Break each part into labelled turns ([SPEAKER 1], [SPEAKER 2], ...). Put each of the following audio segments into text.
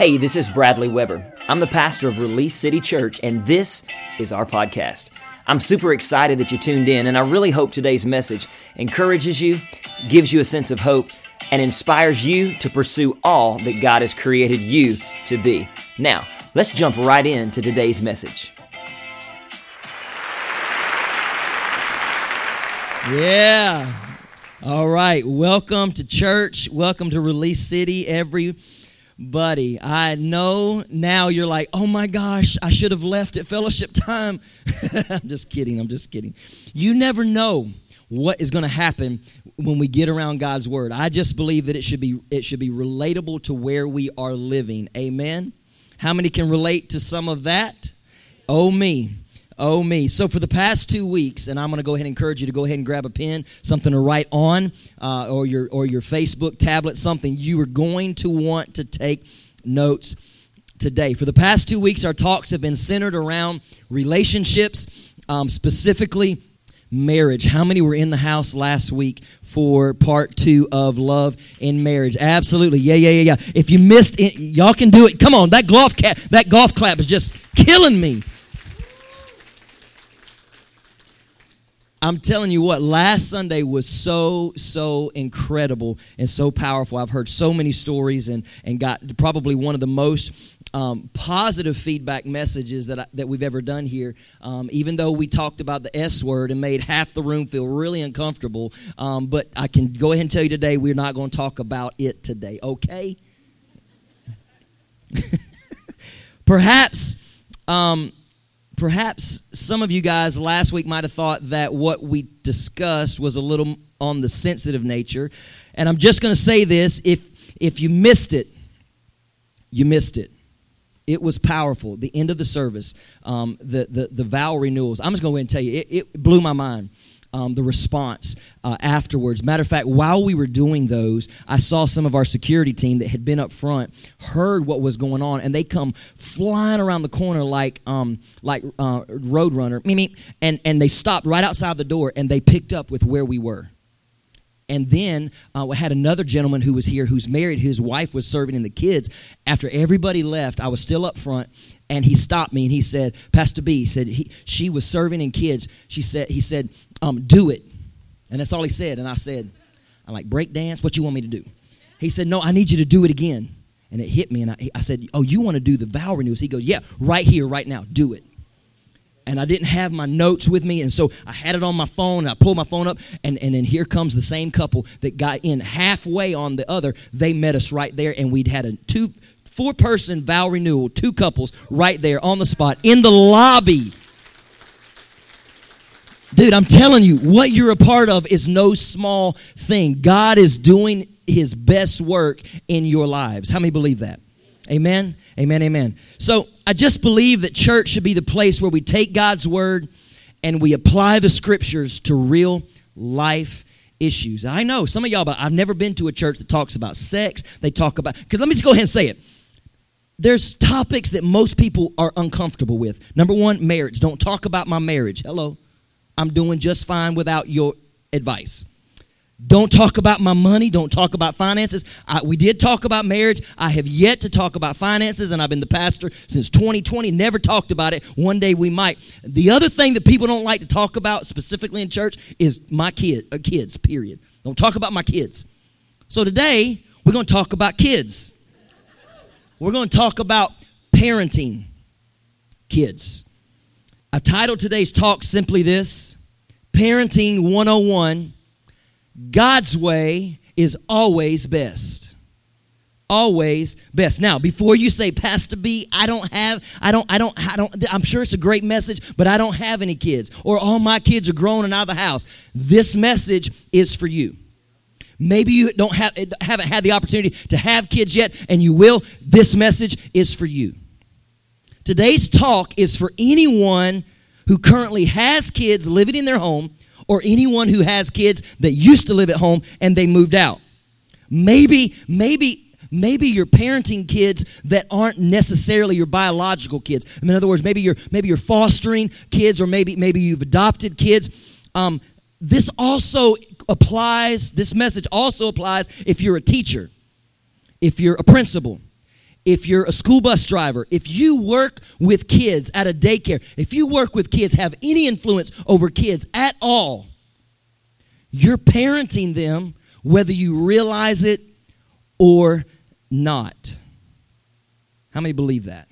[SPEAKER 1] Hey, this is Bradley Weber. I'm the pastor of Release City Church, and this is our podcast. I'm super excited that you tuned in, and I really hope today's message encourages you, gives you a sense of hope, and inspires you to pursue all that God has created you to be. Now, let's jump right into today's message.
[SPEAKER 2] Yeah. All right. Welcome to church. Welcome to Release City, everybody. I know now you're like, oh my gosh, I should have left at fellowship time. I'm just kidding. I'm just kidding. You never know what is going to happen when we get around God's word. I just believe that it should be it should be relatable to where we are living. Amen. How many can relate to some of that? Oh me. Oh, me. So, for the past two weeks, and I'm going to go ahead and encourage you to go ahead and grab a pen, something to write on, uh, or, your, or your Facebook tablet, something you are going to want to take notes today. For the past two weeks, our talks have been centered around relationships, um, specifically marriage. How many were in the house last week for part two of Love in Marriage? Absolutely. Yeah, yeah, yeah, yeah. If you missed it, y'all can do it. Come on, that golf cap, that golf clap is just killing me. I'm telling you what, last Sunday was so, so incredible and so powerful. I've heard so many stories and, and got probably one of the most um, positive feedback messages that, I, that we've ever done here. Um, even though we talked about the S word and made half the room feel really uncomfortable, um, but I can go ahead and tell you today we're not going to talk about it today, okay? Perhaps um, perhaps some of you guys last week might have thought that what we discussed was a little on the sensitive nature. And I'm just going to say this if, if you missed it, you missed it. It was powerful. The end of the service, um, the, the, the vow renewals. I'm just going to go ahead and tell you, it, it blew my mind um, the response uh, afterwards. Matter of fact, while we were doing those, I saw some of our security team that had been up front heard what was going on, and they come flying around the corner like um, like uh, Roadrunner, and and they stopped right outside the door, and they picked up with where we were. And then uh, we had another gentleman who was here who's married. whose wife was serving in the kids. After everybody left, I was still up front, and he stopped me and he said, Pastor B, he said he, she was serving in kids. She said, he said, um, do it. And that's all he said. And I said, I'm like, break dance? What you want me to do? He said, no, I need you to do it again. And it hit me. And I, I said, oh, you want to do the vow renewals? He goes, yeah, right here, right now, do it. And I didn't have my notes with me. And so I had it on my phone. I pulled my phone up. And, and then here comes the same couple that got in halfway on the other. They met us right there. And we'd had a two, four person vow renewal, two couples right there on the spot in the lobby Dude, I'm telling you, what you're a part of is no small thing. God is doing his best work in your lives. How many believe that? Amen. Amen. Amen. So I just believe that church should be the place where we take God's word and we apply the scriptures to real life issues. I know some of y'all, but I've never been to a church that talks about sex. They talk about, because let me just go ahead and say it. There's topics that most people are uncomfortable with. Number one, marriage. Don't talk about my marriage. Hello. I'm doing just fine without your advice. Don't talk about my money. Don't talk about finances. I, we did talk about marriage. I have yet to talk about finances, and I've been the pastor since 2020. Never talked about it. One day we might. The other thing that people don't like to talk about, specifically in church, is my kid, uh, kids. Period. Don't talk about my kids. So today we're going to talk about kids. We're going to talk about parenting kids. I've titled today's talk simply this Parenting 101 God's way is always best. Always best. Now, before you say, Pastor B, I don't have, I don't, I don't, I don't, I'm sure it's a great message, but I don't have any kids, or all my kids are grown and out of the house. This message is for you. Maybe you don't have, haven't had the opportunity to have kids yet, and you will. This message is for you. Today's talk is for anyone who currently has kids living in their home or anyone who has kids that used to live at home and they moved out. Maybe, maybe, maybe you're parenting kids that aren't necessarily your biological kids. i In other words, maybe you're maybe you're fostering kids or maybe maybe you've adopted kids. Um, this also applies, this message also applies if you're a teacher, if you're a principal, if you're a school bus driver, if you work with kids at a daycare, if you work with kids, have any influence over kids at all, you're parenting them whether you realize it or not. How many believe that?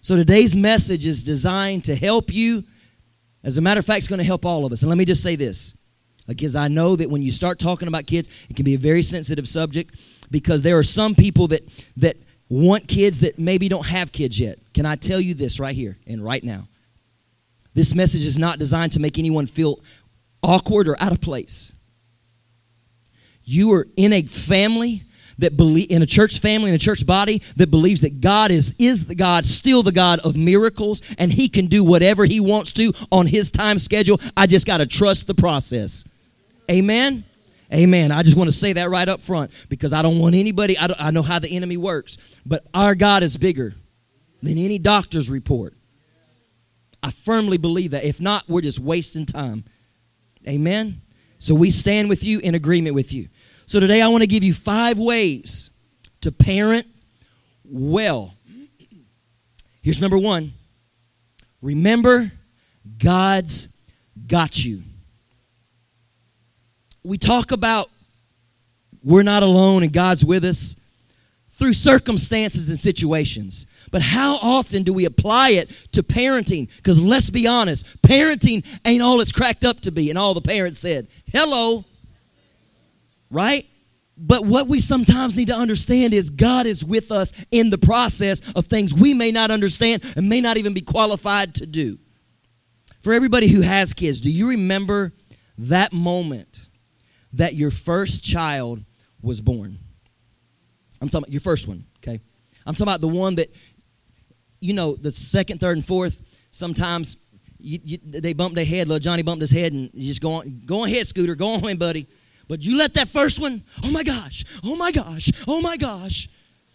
[SPEAKER 2] So today's message is designed to help you. As a matter of fact, it's going to help all of us. And let me just say this because I know that when you start talking about kids, it can be a very sensitive subject because there are some people that that want kids that maybe don't have kids yet. Can I tell you this right here and right now? This message is not designed to make anyone feel awkward or out of place. You are in a family that believe in a church family in a church body that believes that God is is the God still the God of miracles and he can do whatever he wants to on his time schedule. I just got to trust the process. Amen. Amen. I just want to say that right up front because I don't want anybody, I, I know how the enemy works, but our God is bigger than any doctor's report. I firmly believe that. If not, we're just wasting time. Amen. So we stand with you in agreement with you. So today I want to give you five ways to parent well. Here's number one remember, God's got you we talk about we're not alone and God's with us through circumstances and situations. But how often do we apply it to parenting? Because let's be honest, parenting ain't all it's cracked up to be. And all the parents said, hello. Right? But what we sometimes need to understand is God is with us in the process of things we may not understand and may not even be qualified to do. For everybody who has kids, do you remember that moment that your first child was born. I'm talking about your first one, okay? I'm talking about the one that, you know, the second, third, and fourth, sometimes you, you, they bump their head. Little Johnny bumped his head, and you just go on, go ahead, Scooter, go on, buddy. But you let that first one, oh my gosh, oh my gosh, oh my gosh,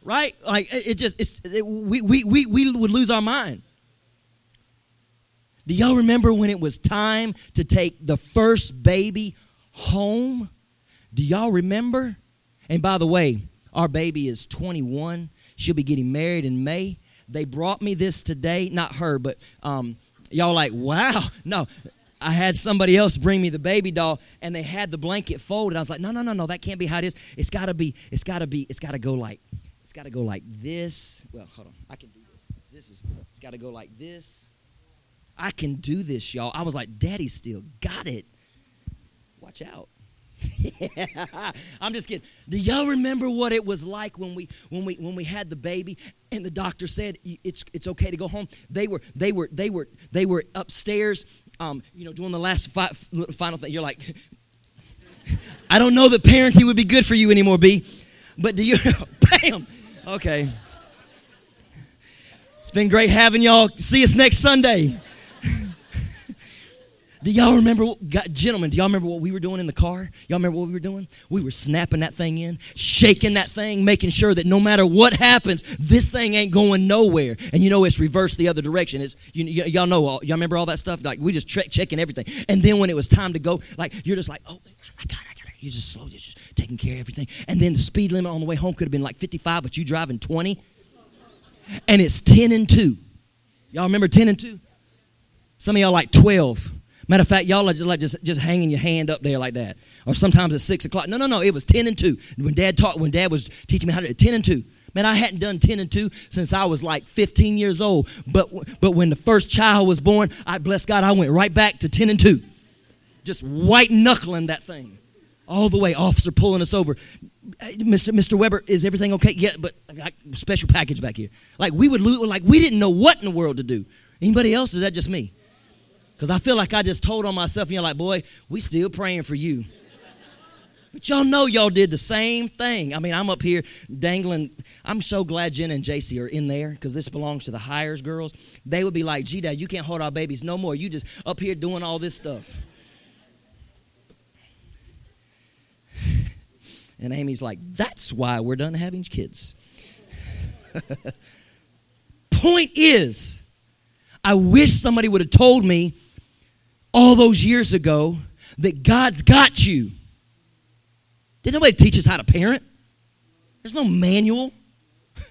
[SPEAKER 2] right? Like it, it just, it's, it, we, we, we, we would lose our mind. Do y'all remember when it was time to take the first baby home. Do y'all remember? And by the way, our baby is 21. She'll be getting married in May. They brought me this today, not her, but um, y'all like, wow. No, I had somebody else bring me the baby doll and they had the blanket folded. I was like, no, no, no, no, that can't be how it is. It's gotta be, it's gotta be, it's gotta go like, it's gotta go like this. Well, hold on. I can do this. This is it's gotta go like this. I can do this, y'all. I was like, Daddy still got it. Watch out. I'm just kidding. Do y'all remember what it was like when we when we when we had the baby and the doctor said it's it's okay to go home? They were they were they were they were upstairs, um, you know, doing the last fi- final thing. You're like, I don't know that parenting would be good for you anymore, B. But do you? Bam. Okay. It's been great having y'all. See us next Sunday. Do y'all remember, what, gentlemen, do y'all remember what we were doing in the car? Y'all remember what we were doing? We were snapping that thing in, shaking that thing, making sure that no matter what happens, this thing ain't going nowhere. And you know, it's reversed the other direction. It's, you, y'all know, all, y'all remember all that stuff? Like, we just tre- checking everything. And then when it was time to go, like, you're just like, oh, I got it, I got it. You're just slow, just taking care of everything. And then the speed limit on the way home could have been like 55, but you driving 20. And it's 10 and 2. Y'all remember 10 and 2? Some of y'all like 12. Matter of fact, y'all are just like just, just hanging your hand up there like that. Or sometimes at six o'clock. No, no, no. It was ten and two. When dad taught when dad was teaching me how to ten and two. Man, I hadn't done 10 and 2 since I was like 15 years old. But, but when the first child was born, I bless God, I went right back to 10 and 2. Just white knuckling that thing. All the way, officer pulling us over. Mr. Mr. Weber, is everything okay? Yeah, but I got special package back here. Like we would lose, like we didn't know what in the world to do. Anybody else? Is that just me? Because I feel like I just told on myself, and you're like, boy, we still praying for you. But y'all know y'all did the same thing. I mean, I'm up here dangling. I'm so glad Jen and JC are in there because this belongs to the hires girls. They would be like, gee, Dad, you can't hold our babies no more. You just up here doing all this stuff. And Amy's like, that's why we're done having kids. Point is, I wish somebody would have told me all those years ago that God's got you. Did nobody teach us how to parent? There's no manual.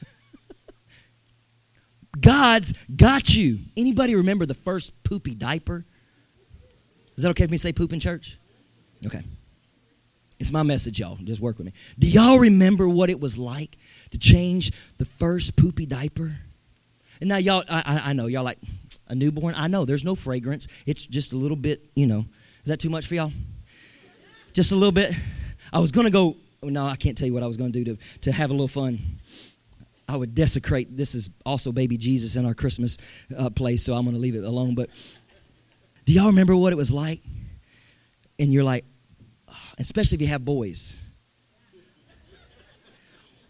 [SPEAKER 2] God's got you. Anybody remember the first poopy diaper? Is that okay for me to say poop in church? Okay. It's my message, y'all. Just work with me. Do y'all remember what it was like to change the first poopy diaper? And now, y'all, I, I know, y'all like, a newborn. I know there's no fragrance. It's just a little bit, you know. Is that too much for y'all? Just a little bit. I was going to go, no, I can't tell you what I was going to do to, have a little fun. I would desecrate. This is also baby Jesus in our Christmas uh, place, so I'm going to leave it alone. But do y'all remember what it was like? And you're like, especially if you have boys.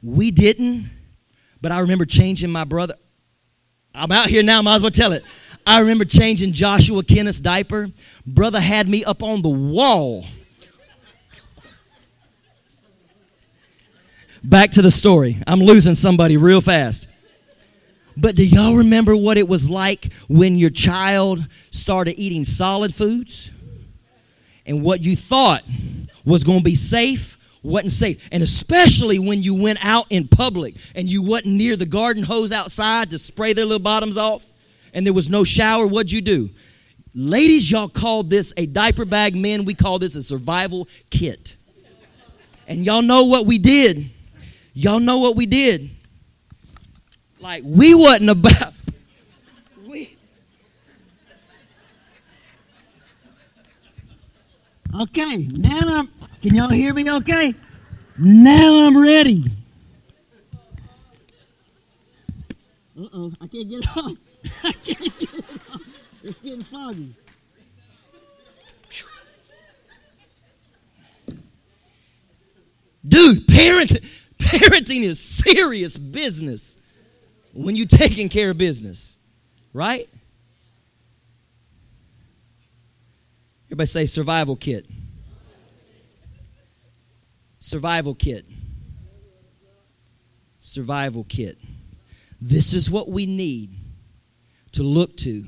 [SPEAKER 2] We didn't, but I remember changing my brother. I'm out here now, might as well tell it. I remember changing Joshua Kenneth's diaper. Brother had me up on the wall Back to the story. I'm losing somebody real fast. But do y'all remember what it was like when your child started eating solid foods? And what you thought was going to be safe wasn't safe. And especially when you went out in public and you wasn't near the garden hose outside to spray their little bottoms off and there was no shower, what'd you do? Ladies, y'all called this a diaper bag. Men, we call this a survival kit. And y'all know what we did Y'all know what we did? Like we wasn't about we
[SPEAKER 3] Okay, now I'm can y'all hear me okay? Now I'm ready. It on. I can't get it. It's getting foggy.
[SPEAKER 2] Dude, parent Parenting is serious business when you're taking care of business, right? Everybody say survival kit. Survival kit. Survival kit. This is what we need to look to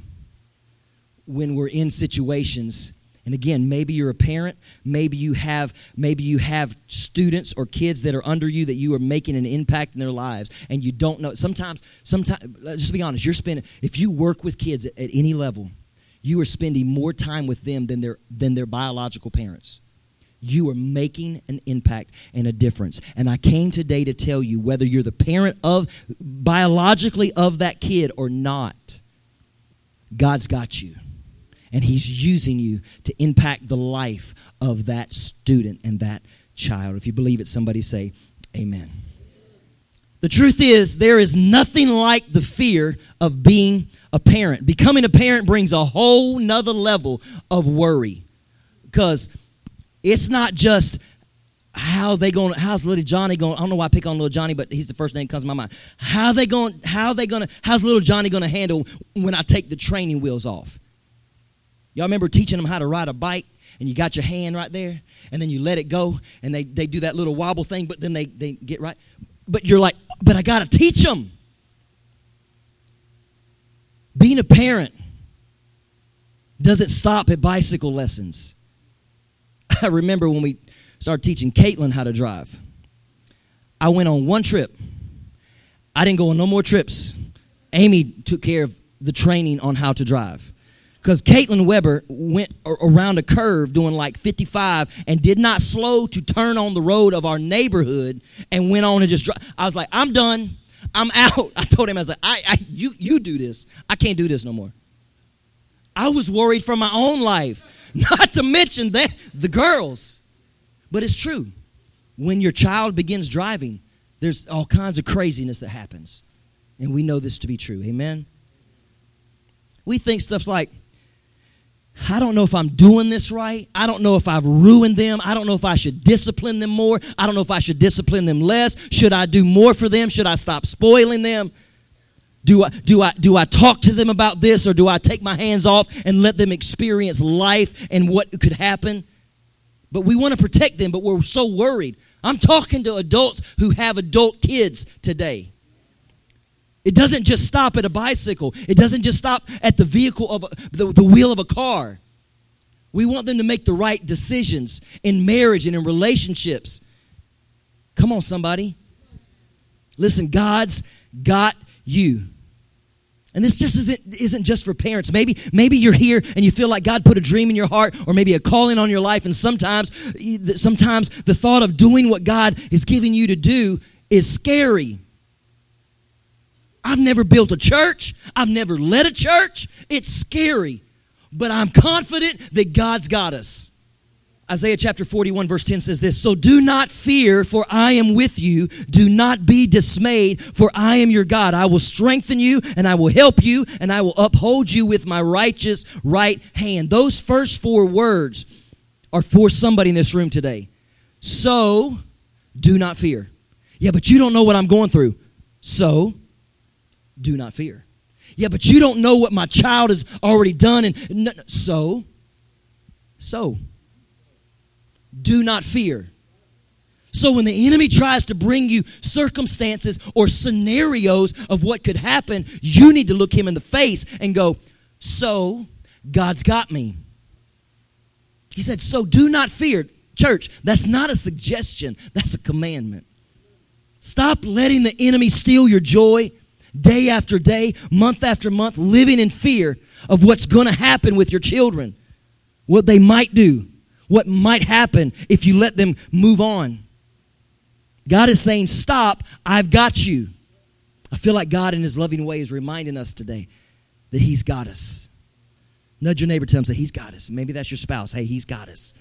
[SPEAKER 2] when we're in situations and again, maybe you're a parent, maybe you have maybe you have students or kids that are under you that you are making an impact in their lives and you don't know. Sometimes sometimes just be honest, you're spending if you work with kids at, at any level, you are spending more time with them than their than their biological parents. You are making an impact and a difference. And I came today to tell you whether you're the parent of biologically of that kid or not, God's got you and He's using you to impact the life of that student and that child. If you believe it, somebody say, Amen. The truth is, there is nothing like the fear of being a parent. Becoming a parent brings a whole nother level of worry because it's not just how they going to how's little johnny gonna? i don't know why i pick on little johnny but he's the first name that comes to my mind how they going how they going to how's little johnny going to handle when i take the training wheels off Y'all remember teaching them how to ride a bike? And you got your hand right there, and then you let it go, and they, they do that little wobble thing, but then they, they get right. But you're like, but I got to teach them. Being a parent doesn't stop at bicycle lessons. I remember when we started teaching Caitlin how to drive. I went on one trip. I didn't go on no more trips. Amy took care of the training on how to drive because Caitlin Weber went around a curve doing like 55 and did not slow to turn on the road of our neighborhood and went on and just drive. I was like, I'm done. I'm out. I told him, I was like, I, I, you, you do this. I can't do this no more. I was worried for my own life, not to mention that the girls. But it's true. When your child begins driving, there's all kinds of craziness that happens. And we know this to be true. Amen? We think stuff like, I don't know if I'm doing this right. I don't know if I've ruined them. I don't know if I should discipline them more. I don't know if I should discipline them less. Should I do more for them? Should I stop spoiling them? Do I, do, I, do I talk to them about this or do I take my hands off and let them experience life and what could happen? But we want to protect them, but we're so worried. I'm talking to adults who have adult kids today. It doesn't just stop at a bicycle. It doesn't just stop at the vehicle of a, the, the wheel of a car. We want them to make the right decisions in marriage and in relationships. Come on, somebody. Listen, God's got you. And this just isn't, isn't just for parents. Maybe, maybe you're here and you feel like God put a dream in your heart or maybe a calling on your life. And sometimes, sometimes the thought of doing what God is giving you to do is scary. I've never built a church. I've never led a church. It's scary. But I'm confident that God's got us. Isaiah chapter 41, verse 10 says this So do not fear, for I am with you. Do not be dismayed, for I am your God. I will strengthen you, and I will help you, and I will uphold you with my righteous right hand. Those first four words are for somebody in this room today. So do not fear. Yeah, but you don't know what I'm going through. So do not fear. Yeah, but you don't know what my child has already done. And so, so do not fear. So when the enemy tries to bring you circumstances or scenarios of what could happen, you need to look him in the face and go, So God's got me. He said, So do not fear. Church, that's not a suggestion, that's a commandment. Stop letting the enemy steal your joy day after day, month after month, living in fear of what's going to happen with your children, what they might do what might happen if you let them move on. God is saying, Stop, I've got you. I feel like God, in His loving way, is reminding us today that He's got us. Nudge your neighbor, tell him, say, He's got us. Maybe that's your spouse. Hey, He's got us.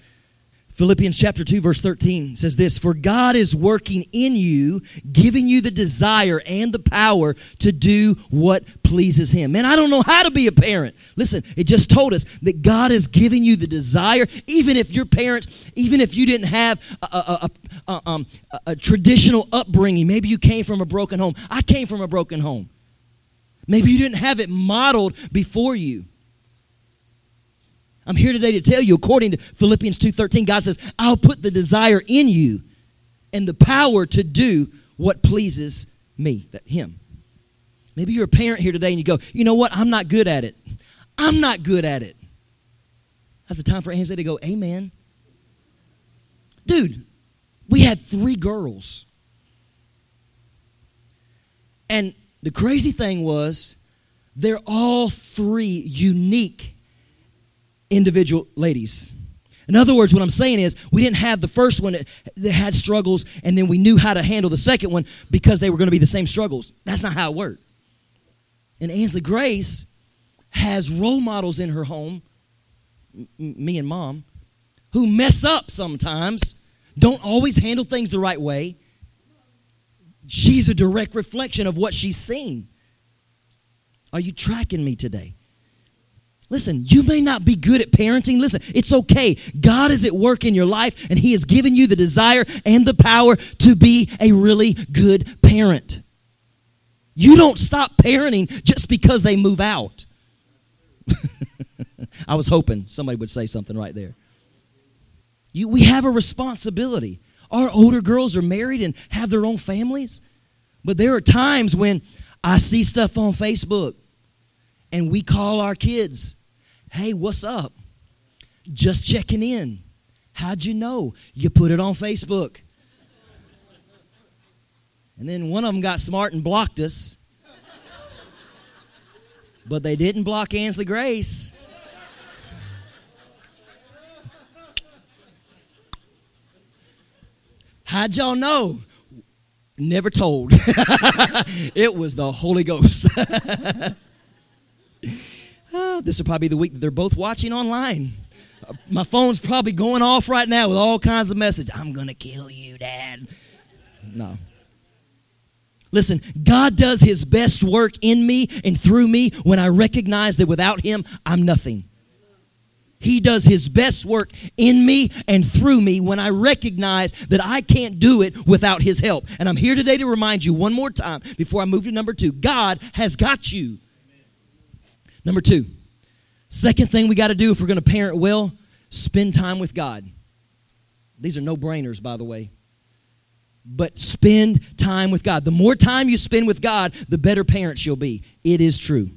[SPEAKER 2] Philippians chapter 2 verse 13 says this, "For God is working in you, giving you the desire and the power to do what pleases him." Man, I don't know how to be a parent. Listen, it just told us that God is giving you the desire even if your parents, even if you didn't have a, a, a, um, a traditional upbringing, maybe you came from a broken home. I came from a broken home. Maybe you didn't have it modeled before you. I'm here today to tell you, according to Philippians 2.13, God says, I'll put the desire in you and the power to do what pleases me, that him. Maybe you're a parent here today and you go, you know what? I'm not good at it. I'm not good at it. That's the time for Ansley to go, Amen. Dude, we had three girls. And the crazy thing was, they're all three unique individual ladies. In other words, what I'm saying is, we didn't have the first one that, had struggles, and then we knew how to handle the second one because they were going to be the same struggles. That's not how it worked. And Ansley Grace has role models in her home, m- me and mom, who mess up sometimes, don't always handle things the right way. She's a direct reflection of what she's seen. Are you tracking me today? Listen, you may not be good at parenting. Listen, it's okay. God is at work in your life, and He has given you the desire and the power to be a really good parent. You don't stop parenting just because they move out. I was hoping somebody would say something right there. You, we have a responsibility. Our older girls are married and have their own families, but there are times when I see stuff on Facebook and we call our kids, hey, what's up? Just checking in. How'd you know? You put it on Facebook. And then one of them got smart and blocked us. But they didn't block Ansley Grace. How'd y'all know? Never told. it was the Holy Ghost. Ah, this will probably be the week that they're both watching online. Uh, my phone's probably going off right now with all kinds of messages. I'm going to kill you, Dad. No. Listen, God does his best work in me and through me when I recognize that without him, I'm nothing. He does his best work in me and through me when I recognize that I can't do it without his help. And I'm here today to remind you one more time before I move to number two God has got you. Number two, second thing we got to do if we're going to parent well, spend time with God. These are no brainers, by the way. But spend time with God. The more time you spend with God, the better parents you'll be. It is true.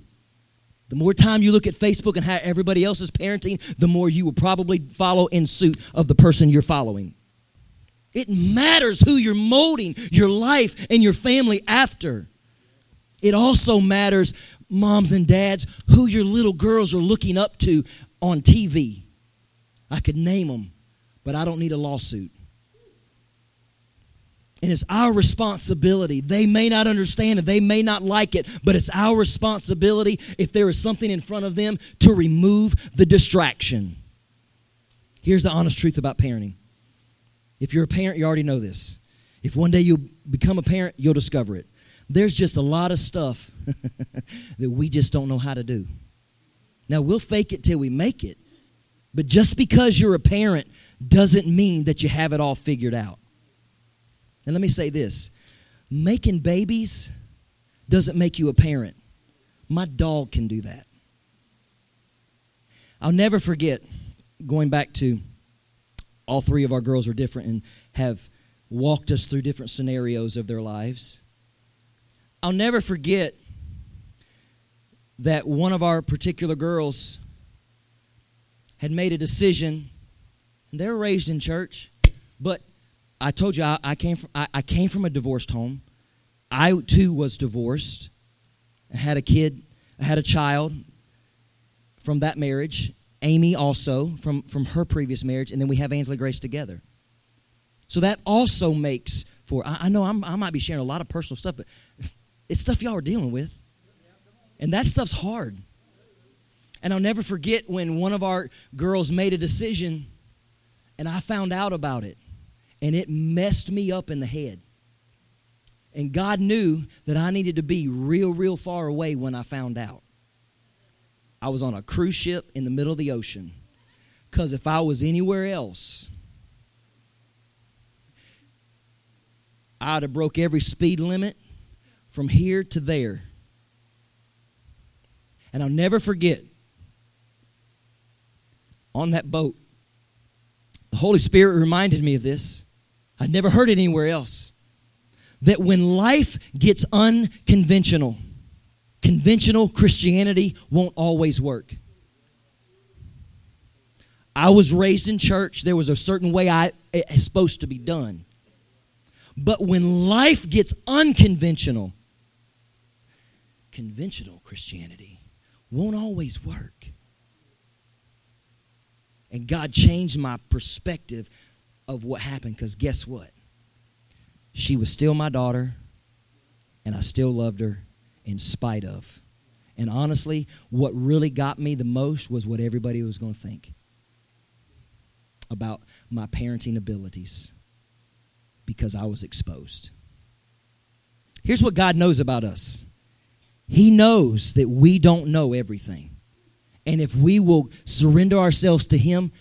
[SPEAKER 2] The more time you look at Facebook and how everybody else is parenting, the more you will probably follow in suit of the person you're following. It matters who you're molding your life and your family after. It also matters, moms and dads, who your little girls are looking up to on TV. I could name them, but I don't need a lawsuit. And it's our responsibility. They may not understand it, they may not like it, but it's our responsibility if there is something in front of them to remove the distraction. Here's the honest truth about parenting. If you're a parent, you already know this. If one day you become a parent, you'll discover it. There's just a lot of stuff that we just don't know how to do. Now, we'll fake it till we make it, but just because you're a parent doesn't mean that you have it all figured out. And let me say this making babies doesn't make you a parent. My dog can do that. I'll never forget going back to all three of our girls are different and have walked us through different scenarios of their lives. I'll never forget that one of our particular girls had made a decision, and they were raised in church, but I told you I, I came from I, I, came from a divorced home. I too was divorced. I had a kid, I had a child from that marriage. Amy also from, from her previous marriage, and then we have Ainsley Grace together. So that also makes for I, I know I'm, I might be sharing a lot of personal stuff, but it's stuff y'all are dealing with. And that stuff's hard. And I'll never forget when one of our girls made a decision and I found out about it and it messed me up in the head. And God knew that I needed to be real, real far away when I found out. I was on a cruise ship in the middle of the ocean. Because if I was anywhere else, I'd have broke every speed limit from here to there. And I'll never forget on that boat, the Holy Spirit reminded me of this. I'd never heard it anywhere else. That when life gets unconventional, conventional Christianity won't always work. I was raised in church. There was a certain way I it's supposed to be done. But when life gets unconventional, conventional Christianity won't always work. And God changed my perspective of what happened because guess what? She was still my daughter, and I still loved her in spite of. And honestly, what really got me the most was what everybody was going to think about my parenting abilities because I was exposed. Here's what God knows about us He knows that we don't know everything. And if we will surrender ourselves to Him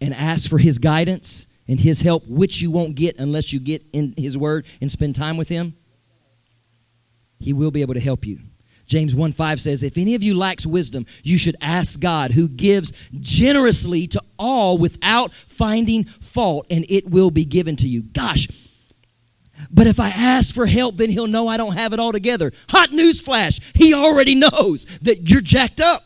[SPEAKER 2] and ask for His guidance and His help, which you won't get unless you get in His Word and spend time with Him, He will be able to help you. James 1 5 says, If any of you lacks wisdom, you should ask God, who gives generously to all without finding fault, and it will be given to you. Gosh, but if I ask for help, then he'll know I don't have it all together. Hot news flash. He already knows that you're jacked up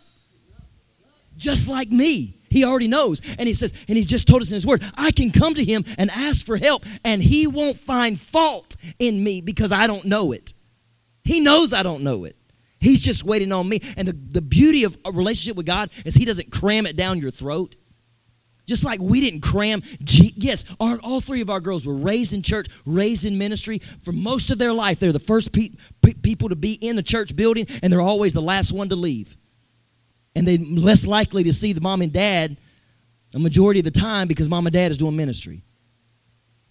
[SPEAKER 2] just like me. He already knows. And he says, and he just told us in his word, I can come to him and ask for help, and he won't find fault in me because I don't know it. He knows I don't know it. He's just waiting on me. And the, the beauty of a relationship with God is he doesn't cram it down your throat. Just like we didn't cram, yes, our, all three of our girls were raised in church, raised in ministry. For most of their life, they're the first pe- pe- people to be in the church building, and they're always the last one to leave and they're less likely to see the mom and dad a majority of the time because mom and dad is doing ministry.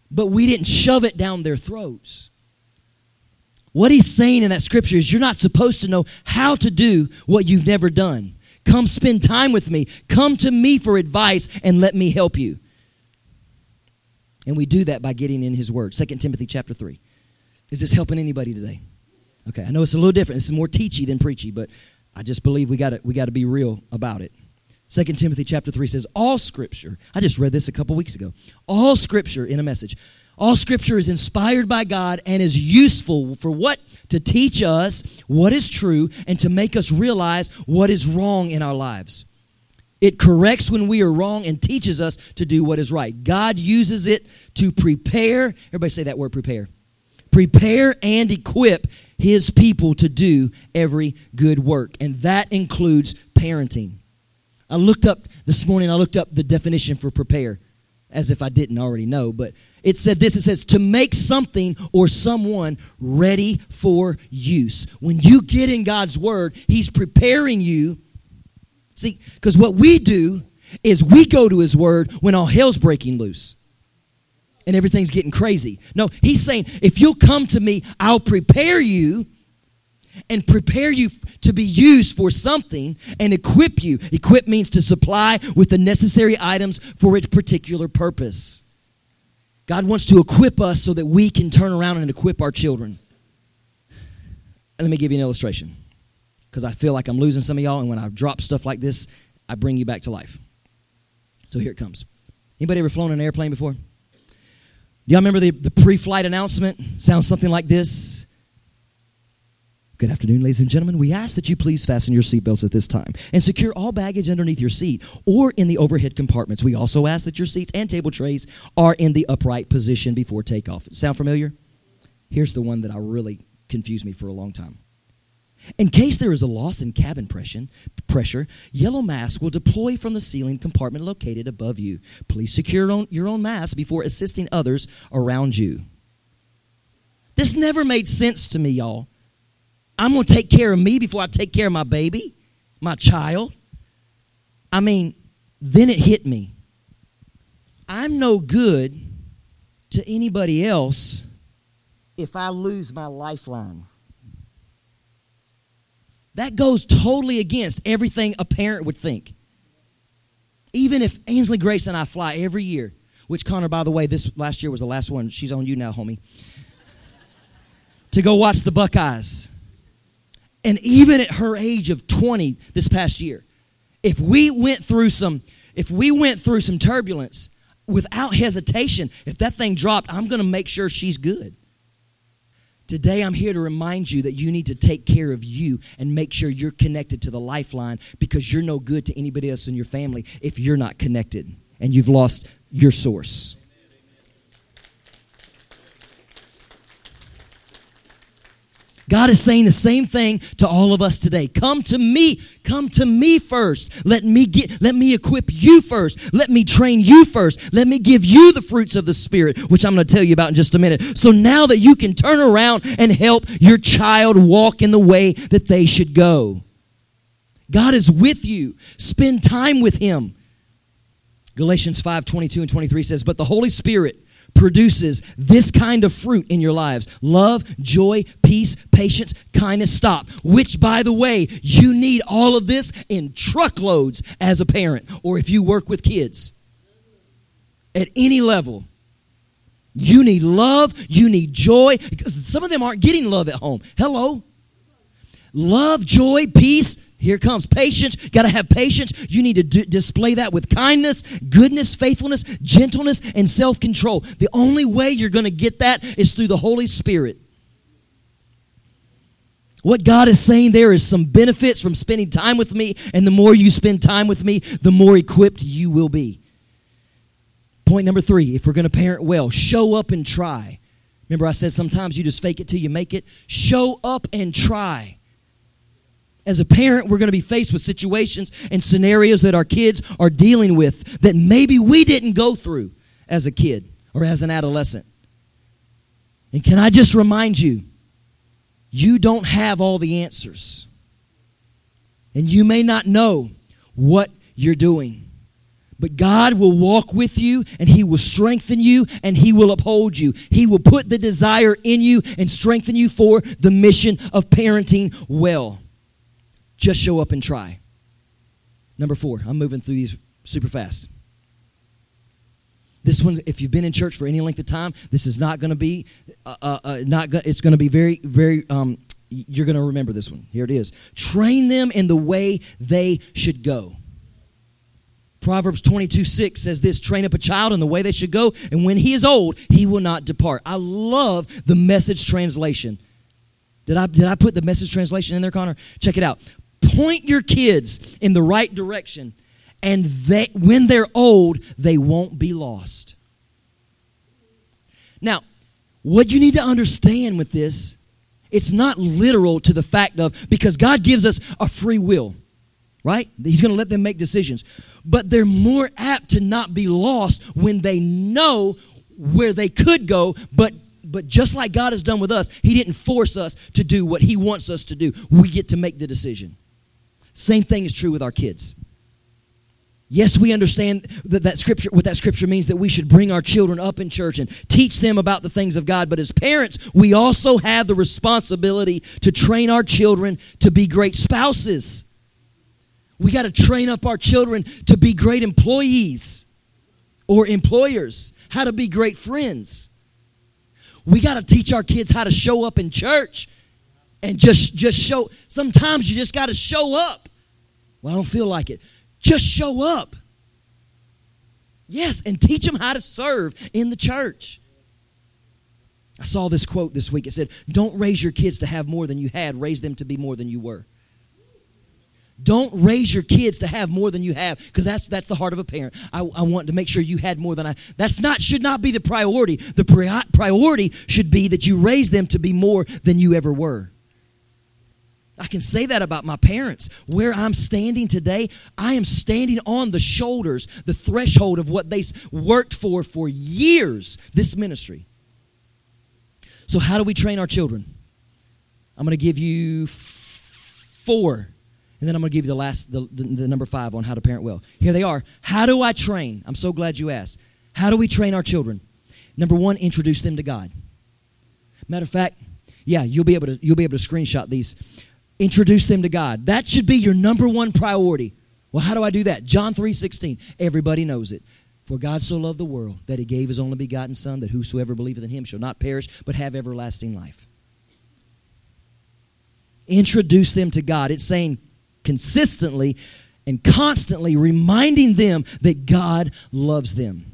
[SPEAKER 2] But we didn't shove it down their throats. What he's saying in that scripture is you're not supposed to know how to do what you've never done. Come spend time with me. Come to me for advice and let me help you. And we do that by getting in his word. 2 Timothy chapter 3. Is this helping anybody today? Okay, I know it's a little different. This is more teachy than preachy, but I just believe we got to we got to be real about it. 2 Timothy chapter 3 says, All scripture, I just read this a couple weeks ago. All scripture in a message. All scripture is inspired by God and is useful for what? To teach us what is true and to make us realize what is wrong in our lives. It corrects when we are wrong and teaches us to do what is right. God uses it to prepare, everybody say that word prepare. Prepare and equip his people to do every good work, and that includes parenting. I looked up this morning, I looked up the definition for prepare, as if I didn't already know, but it said this it says to make something or someone ready for use. When you get in God's word, He's preparing you. See, because what we do is we go to His word when all hell's breaking loose and everything's getting crazy. No, He's saying, if you'll come to me, I'll prepare you and prepare you to be used for something and equip you. Equip means to supply with the necessary items for its particular purpose. God wants to equip us so that we can turn around and equip our children. let me give you an illustration because I feel like I'm losing some of y'all, and when I drop stuff like this, I bring you back to life. So here it comes. Anybody ever flown an airplane before? Do y'all remember the, the pre flight announcement? Sounds something like this Good afternoon, ladies and gentlemen. We ask that you please fasten your seatbelts at this time and secure all baggage underneath your seat or in the overhead compartments. We also ask that your seats and table trays are in the upright position before takeoff. Sound familiar? Here's the one that I really confused me for a long time. In case there is a loss in cabin pressure, yellow mask will deploy from the ceiling compartment located above you. Please secure your own mask before assisting others around you. This never made sense to me, y'all. I'm going to take care of me before I take care of my baby, my child. I mean, then it hit me. I'm no good to anybody else if I lose my lifeline. That goes totally against everything a parent would think. Even if Ainsley Grace and I fly every year, which Connor, by the way, this last year was the last one. She's on you now, homie. to go watch the Buckeyes. And even at her age of 20 this past year, if we went through some if we went through some turbulence without hesitation, if that thing dropped, I'm going to make sure she's good. Today, I'm here to remind you that you need to take care of you and make sure you're connected to the lifeline because you're no good to anybody else in your family if you're not connected and you've lost your source. God is saying the same thing to all of us today. Come to me. Come to me first. Let me get let me equip you first. Let me train you first. Let me give you the fruits of the spirit, which I'm going to tell you about in just a minute. So now that you can turn around and help your child walk in the way that they should go. God is with you. Spend time with him. Galatians 5 22 and 23 says, But the Holy Spirit produces this kind of fruit in your lives love, joy, peace, patience, kindness. Stop. Which, by the way, you need all of this in truckloads as a parent or if you work with kids at any level. You need love, you need joy, because some of them aren't getting love at home. Hello? Love, joy, peace, here comes patience. Got to have patience. You need to d- display that with kindness, goodness, faithfulness, gentleness, and self control. The only way you're going to get that is through the Holy Spirit. What God is saying there is some benefits from spending time with me, and the more you spend time with me, the more equipped you will be. Point number three if we're going to parent well, show up and try. Remember, I said sometimes you just fake it till you make it? Show up and try. As a parent, we're going to be faced with situations and scenarios that our kids are dealing with that maybe we didn't go through as a kid or as an adolescent. And can I just remind you, you don't have all the answers. And you may not know what you're doing. But God will walk with you and He will strengthen you and He will uphold you. He will put the desire in you and strengthen you for the mission of parenting well. Just show up and try. Number four, I'm moving through these super fast. This one, if you've been in church for any length of time, this is not going to be, uh, uh, uh, not. Go- it's going to be very, very. Um, you're going to remember this one. Here it is. Train them in the way they should go. Proverbs 22 6 says this train up a child in the way they should go, and when he is old, he will not depart. I love the message translation. Did I, did I put the message translation in there, Connor? Check it out point your kids in the right direction, and they, when they're old, they won't be lost. Now, what you need to understand with this it's not literal to the fact of because God gives us a free will, right? He's going to let them make decisions. But they're more apt to not be lost when they know where they could go, but but just like God has done with us, He didn't force us to do what He wants us to do. We get to make the decision. Same thing is true with our kids. Yes, we understand that, that scripture, what that scripture means that we should bring our children up in church and teach them about the things of God. But as parents, we also have the responsibility to train our children to be great spouses. We got to train up our children to be great employees or employers, how to be great friends. We got to teach our kids how to show up in church and just just show sometimes you just got to show up. Well, I don't feel like it. Just show up. Yes, and teach them how to serve in the church. I saw this quote this week. It said, Don't raise your kids to have more than you had, raise them to be more than you were. Don't raise your kids to have more than you have because that's, that's the heart of a parent. I, I want to make sure you had more than I. That's not, should not be the priority. The pri- priority should be that you raise them to be more than you ever were. I can say that about my parents. Where I'm standing today, I am standing on the shoulders, the threshold of what they worked for for years, this ministry. So, how do we train our children? I'm going to give you f- four, and then I'm going to give you the last, the, the, the number five on how to parent well. Here they are. How do I train? I'm so glad you asked. How do we train our children? Number one, introduce them to God. Matter of fact, yeah, you'll be able to you'll be able to screenshot these introduce them to God. That should be your number one priority. Well, how do I do that? John 3:16. Everybody knows it. For God so loved the world that he gave his only begotten son that whosoever believeth in him shall not perish but have everlasting life. Introduce them to God. It's saying consistently and constantly reminding them that God loves them.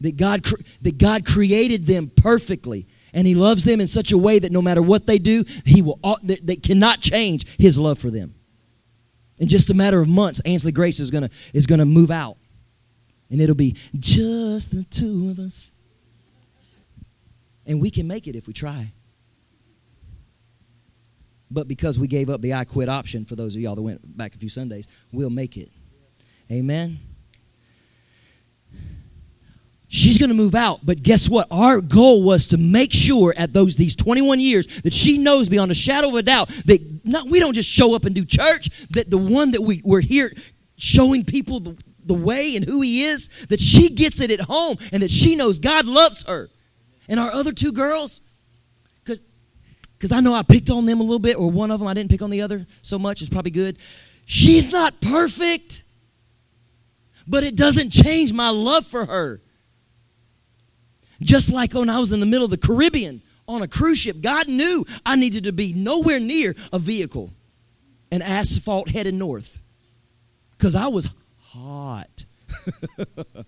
[SPEAKER 2] That God that God created them perfectly and he loves them in such a way that no matter what they do, he will uh, they cannot change his love for them. In just a matter of months, Ansley Grace is gonna is gonna move out, and it'll be just the two of us. And we can make it if we try. But because we gave up the I quit option for those of y'all that went back a few Sundays, we'll make it. Amen. She's going to move out, but guess what? Our goal was to make sure at those these 21 years that she knows beyond a shadow of a doubt that not, we don't just show up and do church, that the one that we, we're here showing people the, the way and who he is, that she gets it at home and that she knows God loves her. And our other two girls, because I know I picked on them a little bit, or one of them I didn't pick on the other so much, it's probably good. She's not perfect, but it doesn't change my love for her. Just like when I was in the middle of the Caribbean on a cruise ship, God knew I needed to be nowhere near a vehicle and asphalt headed north because I was hot.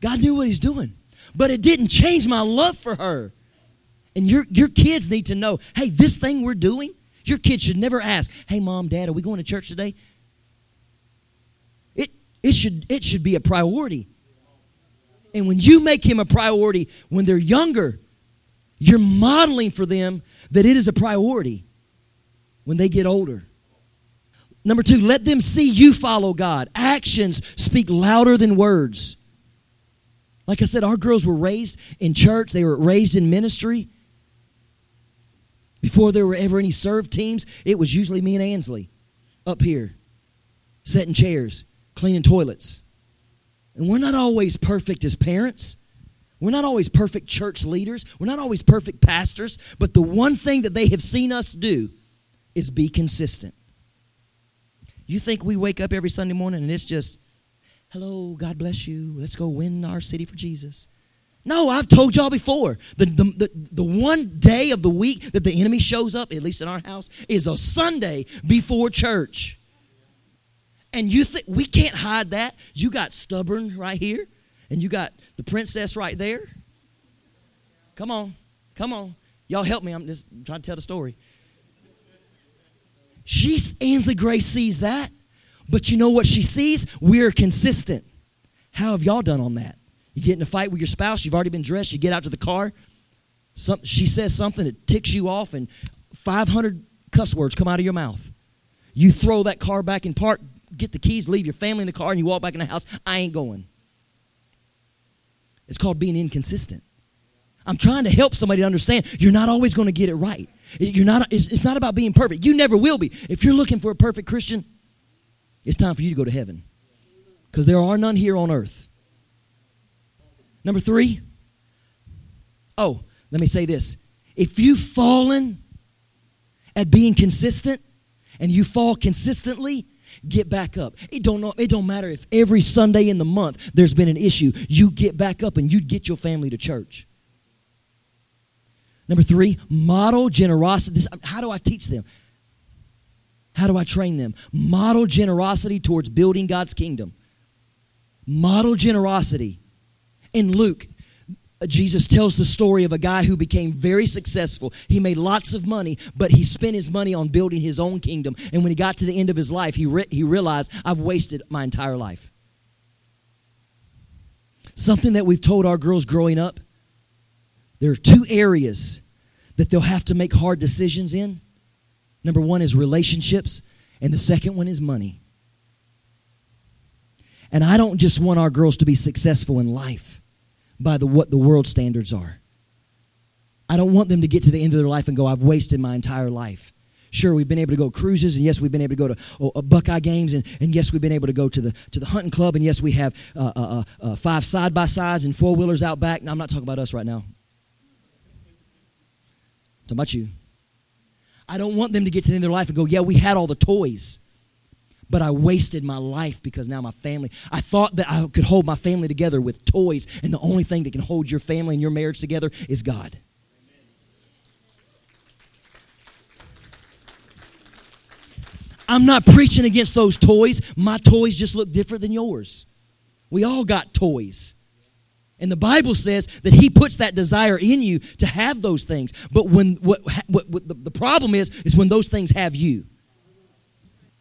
[SPEAKER 2] God knew what He's doing, but it didn't change my love for her. And your, your kids need to know hey, this thing we're doing, your kids should never ask, hey, mom, dad, are we going to church today? It, it, should, it should be a priority. And when you make him a priority when they're younger, you're modeling for them that it is a priority when they get older. Number two, let them see you follow God. Actions speak louder than words. Like I said, our girls were raised in church, they were raised in ministry. Before there were ever any serve teams, it was usually me and Ansley up here, setting chairs, cleaning toilets. And we're not always perfect as parents. We're not always perfect church leaders. We're not always perfect pastors. But the one thing that they have seen us do is be consistent. You think we wake up every Sunday morning and it's just, hello, God bless you, let's go win our city for Jesus. No, I've told y'all before. The, the, the, the, one day of the week that the enemy shows up, at least in our house, is a Sunday before church. And you think we can't hide that? You got stubborn right here, and you got the princess right there. Come on, come on. Y'all help me. I'm just trying to tell the story. She's Ansley Grace sees that, but you know what she sees? We're consistent. How have y'all done on that? You get in a fight with your spouse, you've already been dressed, you get out to the car. Some, she says something that ticks you off, and 500 cuss words come out of your mouth. You throw that car back in park, get the keys, leave your family in the car, and you walk back in the house. I ain't going. It's called being inconsistent. I'm trying to help somebody to understand you're not always going to get it right. You're not, it's not about being perfect. You never will be. If you're looking for a perfect Christian, it's time for you to go to heaven because there are none here on earth. Number three, oh, let me say this. If you've fallen at being consistent and you fall consistently, get back up. It don't know, it don't matter if every Sunday in the month there's been an issue. You get back up and you get your family to church. Number three, model generosity. This, how do I teach them? How do I train them? Model generosity towards building God's kingdom. Model generosity. In Luke, Jesus tells the story of a guy who became very successful. He made lots of money, but he spent his money on building his own kingdom. And when he got to the end of his life, he, re- he realized, I've wasted my entire life. Something that we've told our girls growing up there are two areas that they'll have to make hard decisions in. Number one is relationships, and the second one is money. And I don't just want our girls to be successful in life by the, what the world standards are. I don't want them to get to the end of their life and go, I've wasted my entire life. Sure, we've been able to go cruises, and yes, we've been able to go to oh, uh, Buckeye games, and, and yes, we've been able to go to the to the hunting club, and yes, we have uh, uh, uh, uh five side by sides and four wheelers out back. Now, I'm not talking about us right now. I'm talking about you. I don't want them to get to the end of their life and go, yeah, we had all the toys but I wasted my life because now my family, I thought that I could hold my family together with toys, and the only thing that can hold your family and your marriage together is God. I'm not preaching against those toys. My toys just look different than yours. We all got toys. And the Bible says that He puts that desire in you to have those things. But when what, what, what the, the problem is, is when those things have you.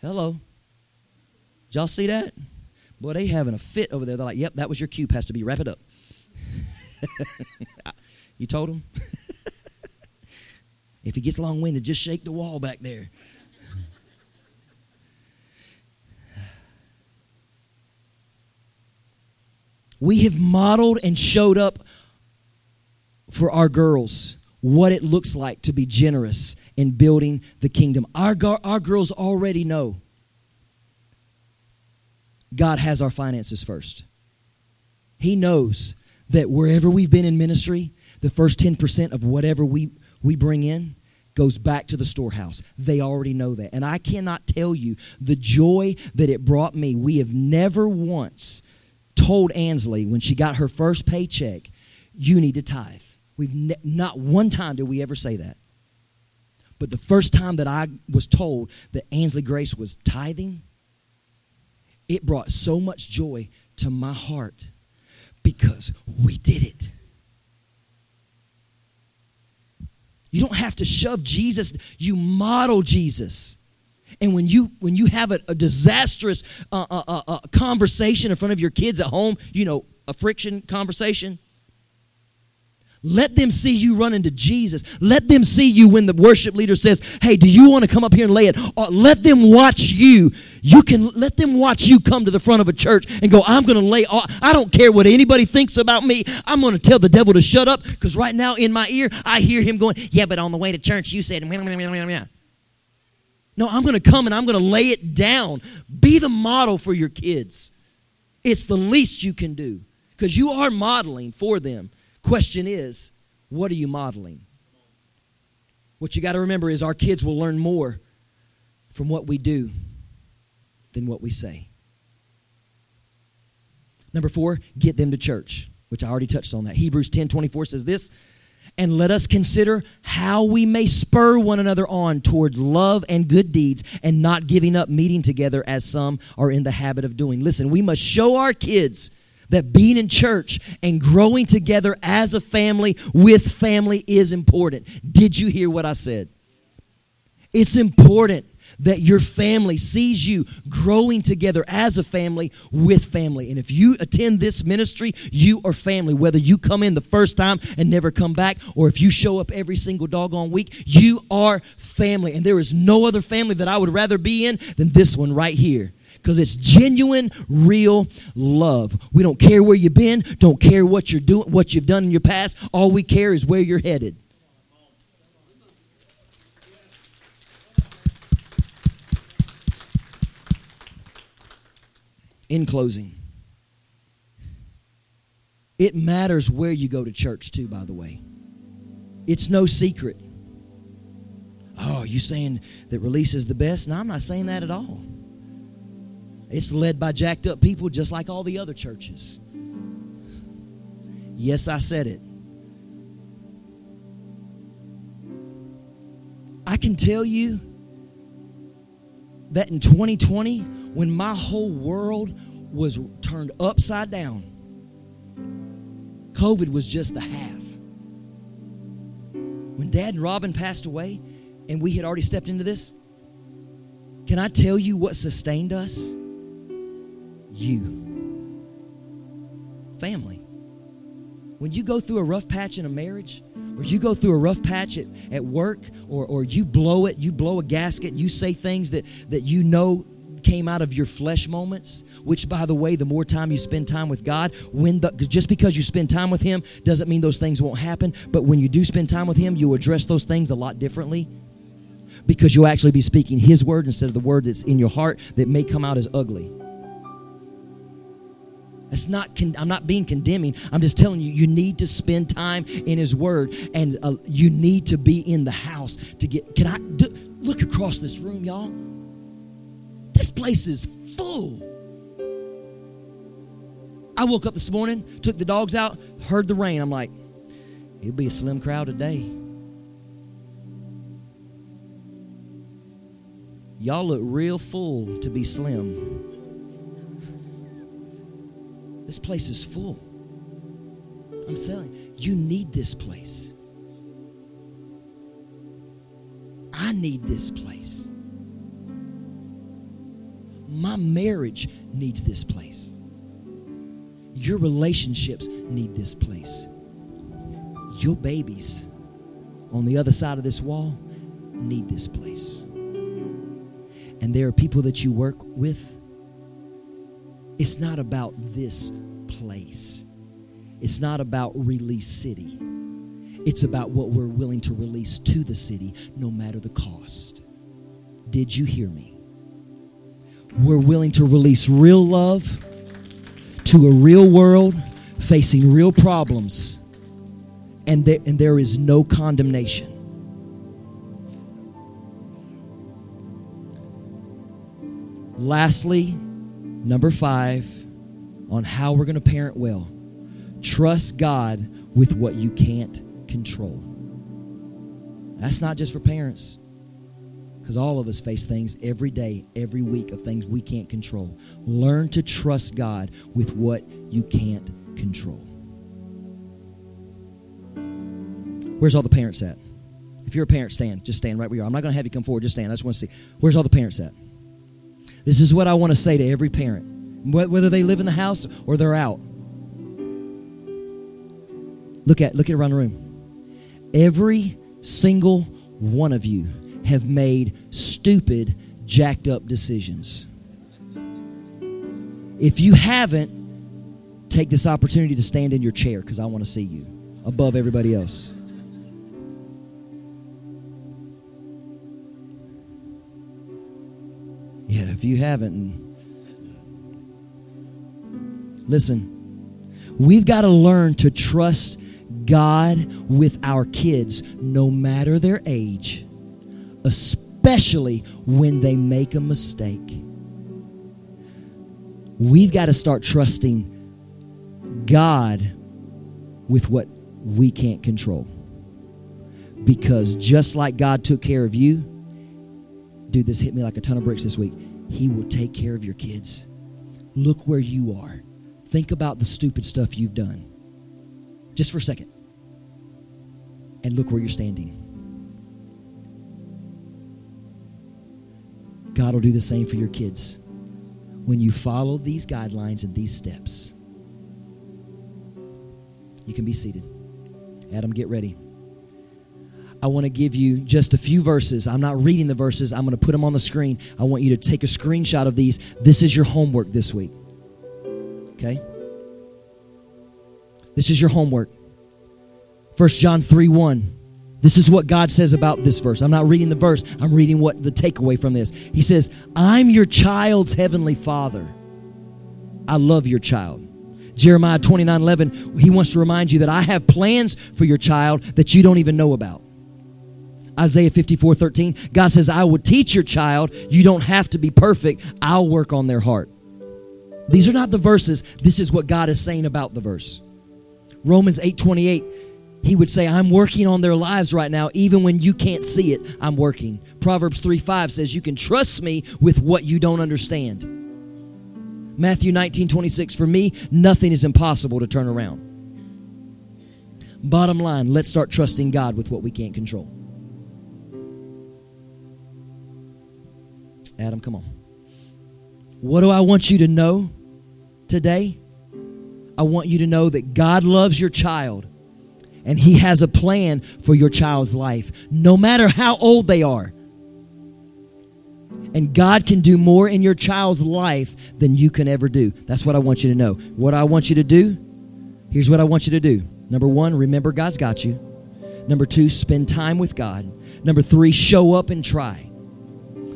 [SPEAKER 2] Hello. Did y'all see that? Boy, they having a fit over there. They're like, yep, that was your cue, Pastor B. Wrap it up. you told him? if he gets long winded, just shake the wall back there. we have modeled and showed up for our girls what it looks like to be generous in building the kingdom. Our, our girls already know God has our finances first. He knows that wherever we've been in ministry, the first 10% of whatever we, we bring in goes back to the storehouse. They already know that. And I cannot tell you the joy that it brought me. We have never once told Ansley when she got her first paycheck, you need to tithe. We've ne- not one time did we ever say that. But the first time that I was told that Ansley Grace was tithing, it brought so much joy to my heart because we did it. You don't have to shove Jesus, you model Jesus. And when you when you have a, a disastrous uh, uh, uh, uh conversation in front of your kids at home, you know, a friction conversation, let them see you run into Jesus. Let them see you when the worship leader says, Hey, do you want to come up here and lay it? Or let them watch you. You can let them watch you come to the front of a church and go, I'm going to lay, all, I don't care what anybody thinks about me. I'm going to tell the devil to shut up because right now in my ear, I hear him going, Yeah, but on the way to church, you said, No, I'm going to come and I'm going to lay it down. Be the model for your kids. It's the least you can do because you are modeling for them. Question is, what are you modeling? What you got to remember is our kids will learn more from what we do than what we say. Number four, get them to church, which I already touched on that. Hebrews 10 24 says this, and let us consider how we may spur one another on toward love and good deeds and not giving up meeting together as some are in the habit of doing. Listen, we must show our kids that being in church and growing together as a family with family is important. Did you hear what I said? It's important that your family sees you growing together as a family with family. And if you attend this ministry, you are family. Whether you come in the first time and never come back, or if you show up every single doggone week, you are family. And there is no other family that I would rather be in than this one right here because it's genuine, real love. We don't care where you've been, don't care what you're doing, what you've done in your past. All we care is where you're headed. In closing, it matters where you go to church, too, by the way. It's no secret. Oh, you saying that release is the best? No, I'm not saying that at all. It's led by jacked up people just like all the other churches. Yes, I said it. I can tell you that in 2020, when my whole world was turned upside down, COVID was just the half. When Dad and Robin passed away and we had already stepped into this, can I tell you what sustained us? You. Family. When you go through a rough patch in a marriage, or you go through a rough patch at, at work, or, or you blow it, you blow a gasket, you say things that, that you know came out of your flesh moments, which, by the way, the more time you spend time with God, when the, just because you spend time with Him doesn't mean those things won't happen. But when you do spend time with Him, you address those things a lot differently because you'll actually be speaking His word instead of the word that's in your heart that may come out as ugly. It's not. Con- I'm not being condemning. I'm just telling you. You need to spend time in His Word, and uh, you need to be in the house to get. Can I do, look across this room, y'all? This place is full. I woke up this morning, took the dogs out, heard the rain. I'm like, it'll be a slim crowd today. Y'all look real full to be slim. This place is full. I'm telling you, you need this place. I need this place. My marriage needs this place. Your relationships need this place. Your babies on the other side of this wall need this place. And there are people that you work with it's not about this place. It's not about release city. It's about what we're willing to release to the city, no matter the cost. Did you hear me? We're willing to release real love to a real world facing real problems, and there, and there is no condemnation. Lastly, Number five, on how we're going to parent well. Trust God with what you can't control. That's not just for parents, because all of us face things every day, every week of things we can't control. Learn to trust God with what you can't control. Where's all the parents at? If you're a parent, stand. Just stand right where you are. I'm not going to have you come forward. Just stand. I just want to see. Where's all the parents at? This is what I want to say to every parent, whether they live in the house or they're out. Look at look at around the room. Every single one of you have made stupid, jacked up decisions. If you haven't, take this opportunity to stand in your chair because I want to see you above everybody else. Yeah, if you haven't, listen, we've got to learn to trust God with our kids, no matter their age, especially when they make a mistake. We've got to start trusting God with what we can't control. Because just like God took care of you, dude, this hit me like a ton of bricks this week. He will take care of your kids. Look where you are. Think about the stupid stuff you've done. Just for a second. And look where you're standing. God will do the same for your kids when you follow these guidelines and these steps. You can be seated. Adam, get ready. I want to give you just a few verses. I'm not reading the verses, I'm going to put them on the screen. I want you to take a screenshot of these. This is your homework this week. Okay? This is your homework. 1 John 3 1. This is what God says about this verse. I'm not reading the verse, I'm reading what the takeaway from this. He says, I'm your child's heavenly father. I love your child. Jeremiah 29 11, he wants to remind you that I have plans for your child that you don't even know about. Isaiah 54 13, God says, I will teach your child. You don't have to be perfect. I'll work on their heart. These are not the verses. This is what God is saying about the verse. Romans 8 28, he would say, I'm working on their lives right now, even when you can't see it, I'm working. Proverbs 3 5 says, You can trust me with what you don't understand. Matthew 19 26, for me, nothing is impossible to turn around. Bottom line, let's start trusting God with what we can't control. Adam, come on. What do I want you to know today? I want you to know that God loves your child and He has a plan for your child's life, no matter how old they are. And God can do more in your child's life than you can ever do. That's what I want you to know. What I want you to do, here's what I want you to do. Number one, remember God's got you. Number two, spend time with God. Number three, show up and try.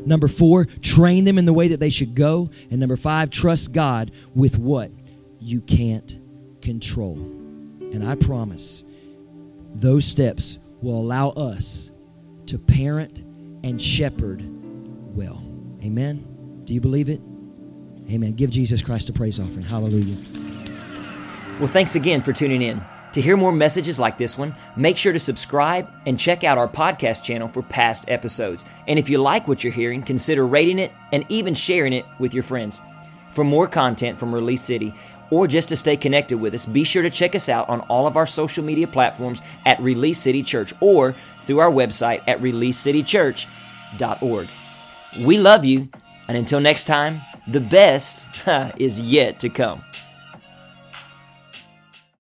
[SPEAKER 2] Number four, train them in the way that they should go. And number five, trust God with what you can't control. And I promise those steps will allow us to parent and shepherd well. Amen. Do you believe it? Amen. Give Jesus Christ a praise offering. Hallelujah.
[SPEAKER 1] Well, thanks again for tuning in. To hear more messages like this one, make sure to subscribe and check out our podcast channel for past episodes. And if you like what you're hearing, consider rating it and even sharing it with your friends. For more content from Release City, or just to stay connected with us, be sure to check us out on all of our social media platforms at Release City Church or through our website at releasecitychurch.org. We love you, and until next time, the best is yet to come.